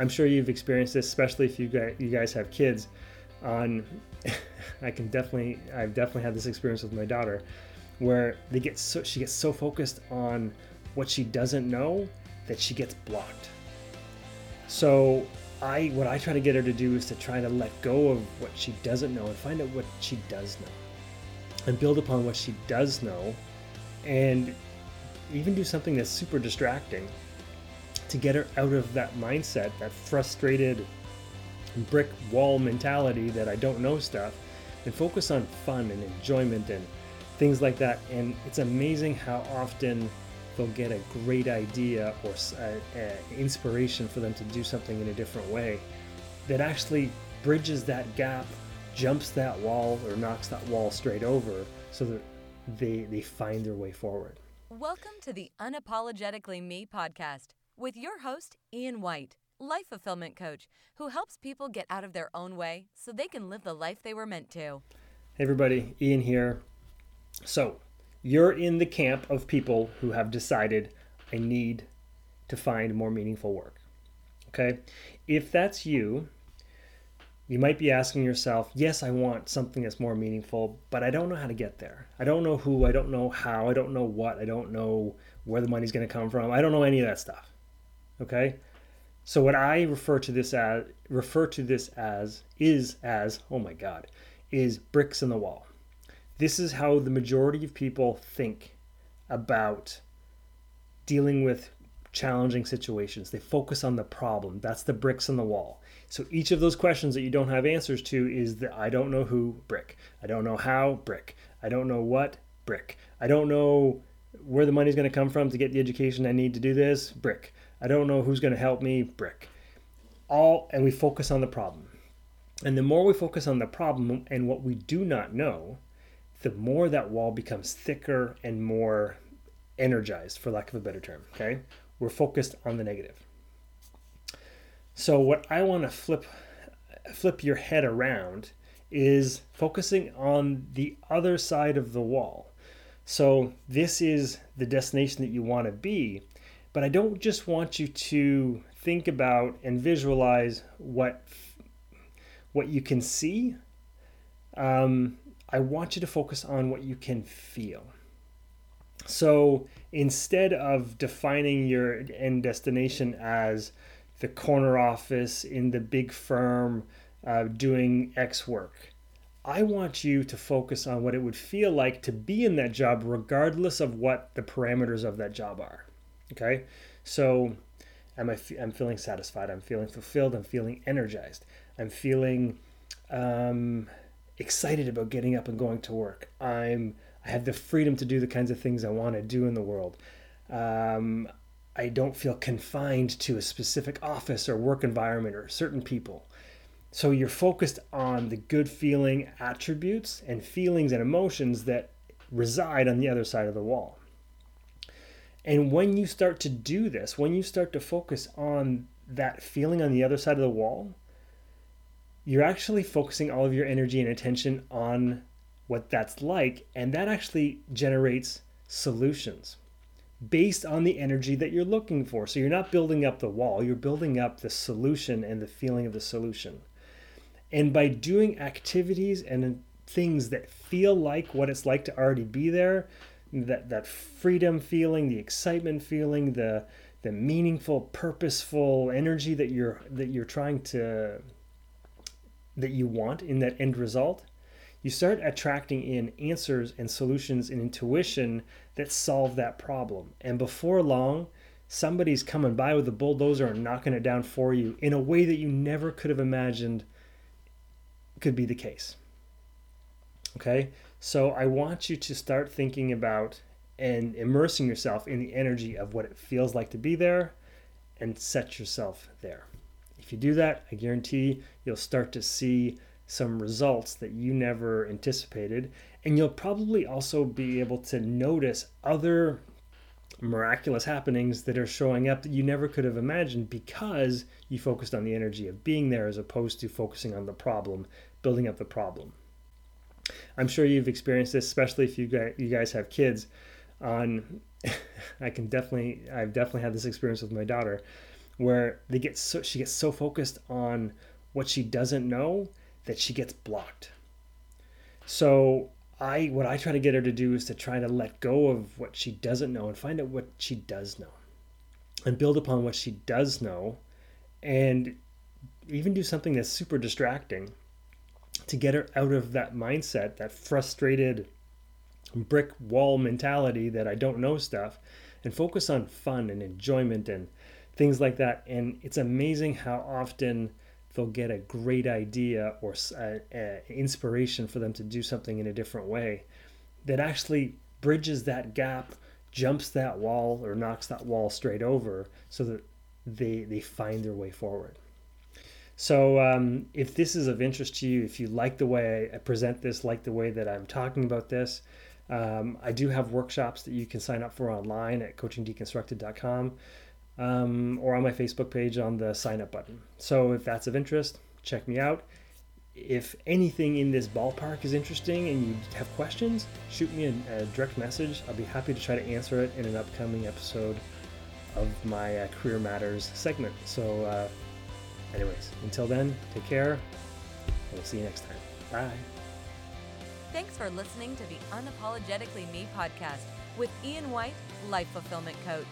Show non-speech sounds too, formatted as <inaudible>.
I'm sure you've experienced this, especially if you guys, you guys have kids. On, <laughs> I can definitely, I've definitely had this experience with my daughter, where they get so she gets so focused on what she doesn't know that she gets blocked. So I, what I try to get her to do is to try to let go of what she doesn't know and find out what she does know, and build upon what she does know, and even do something that's super distracting to get her out of that mindset, that frustrated brick wall mentality that I don't know stuff, and focus on fun and enjoyment and things like that. And it's amazing how often they'll get a great idea or inspiration for them to do something in a different way that actually bridges that gap, jumps that wall, or knocks that wall straight over so that they, they find their way forward. Welcome to the Unapologetically Me podcast with your host, Ian White, life fulfillment coach who helps people get out of their own way so they can live the life they were meant to. Hey, everybody, Ian here. So, you're in the camp of people who have decided, I need to find more meaningful work. Okay? If that's you, you might be asking yourself, yes, I want something that's more meaningful, but I don't know how to get there. I don't know who, I don't know how, I don't know what, I don't know where the money's going to come from. I don't know any of that stuff. Okay? So what I refer to this as refer to this as is as, oh my god, is bricks in the wall. This is how the majority of people think about dealing with challenging situations. They focus on the problem. That's the bricks in the wall. So each of those questions that you don't have answers to is the I don't know who brick. I don't know how brick. I don't know what brick. I don't know where the money's going to come from to get the education I need to do this brick. I don't know who's going to help me brick. All and we focus on the problem. And the more we focus on the problem and what we do not know, the more that wall becomes thicker and more energized, for lack of a better term. Okay? We're focused on the negative. So what I want to flip flip your head around is focusing on the other side of the wall. So this is the destination that you want to be, but I don't just want you to think about and visualize what what you can see. Um, I want you to focus on what you can feel. So instead of defining your end destination as the corner office in the big firm uh, doing X work. I want you to focus on what it would feel like to be in that job, regardless of what the parameters of that job are. Okay, so am I? I'm feeling satisfied. I'm feeling fulfilled. I'm feeling energized. I'm feeling um, excited about getting up and going to work. I'm. I have the freedom to do the kinds of things I want to do in the world. Um, I don't feel confined to a specific office or work environment or certain people. So you're focused on the good feeling attributes and feelings and emotions that reside on the other side of the wall. And when you start to do this, when you start to focus on that feeling on the other side of the wall, you're actually focusing all of your energy and attention on what that's like, and that actually generates solutions based on the energy that you're looking for. So you're not building up the wall, you're building up the solution and the feeling of the solution. And by doing activities and things that feel like what it's like to already be there, that that freedom feeling, the excitement feeling, the the meaningful, purposeful energy that you're that you're trying to that you want in that end result, you start attracting in answers and solutions and intuition that solve that problem. And before long, somebody's coming by with a bulldozer and knocking it down for you in a way that you never could have imagined could be the case. Okay? So I want you to start thinking about and immersing yourself in the energy of what it feels like to be there and set yourself there. If you do that, I guarantee you'll start to see some results that you never anticipated. And you'll probably also be able to notice other miraculous happenings that are showing up that you never could have imagined because you focused on the energy of being there as opposed to focusing on the problem, building up the problem. I'm sure you've experienced this, especially if you guys, you guys have kids. On, <laughs> I can definitely, I've definitely had this experience with my daughter, where they get so she gets so focused on what she doesn't know that she gets blocked. So I what I try to get her to do is to try to let go of what she doesn't know and find out what she does know. And build upon what she does know and even do something that's super distracting to get her out of that mindset, that frustrated brick wall mentality that I don't know stuff and focus on fun and enjoyment and things like that. And it's amazing how often they'll get a great idea or a, a inspiration for them to do something in a different way that actually bridges that gap, jumps that wall, or knocks that wall straight over so that they, they find their way forward. So, um, if this is of interest to you, if you like the way I present this, like the way that I'm talking about this, um, I do have workshops that you can sign up for online at coachingdeconstructed.com um, or on my Facebook page on the sign up button. So if that's of interest, check me out. If anything in this ballpark is interesting and you have questions, shoot me a, a direct message. I'll be happy to try to answer it in an upcoming episode of my uh, Career Matters segment. So, uh, anyways, until then, take care. We'll see you next time. Bye. Thanks for listening to the Unapologetically Me podcast with Ian White, Life Fulfillment Coach.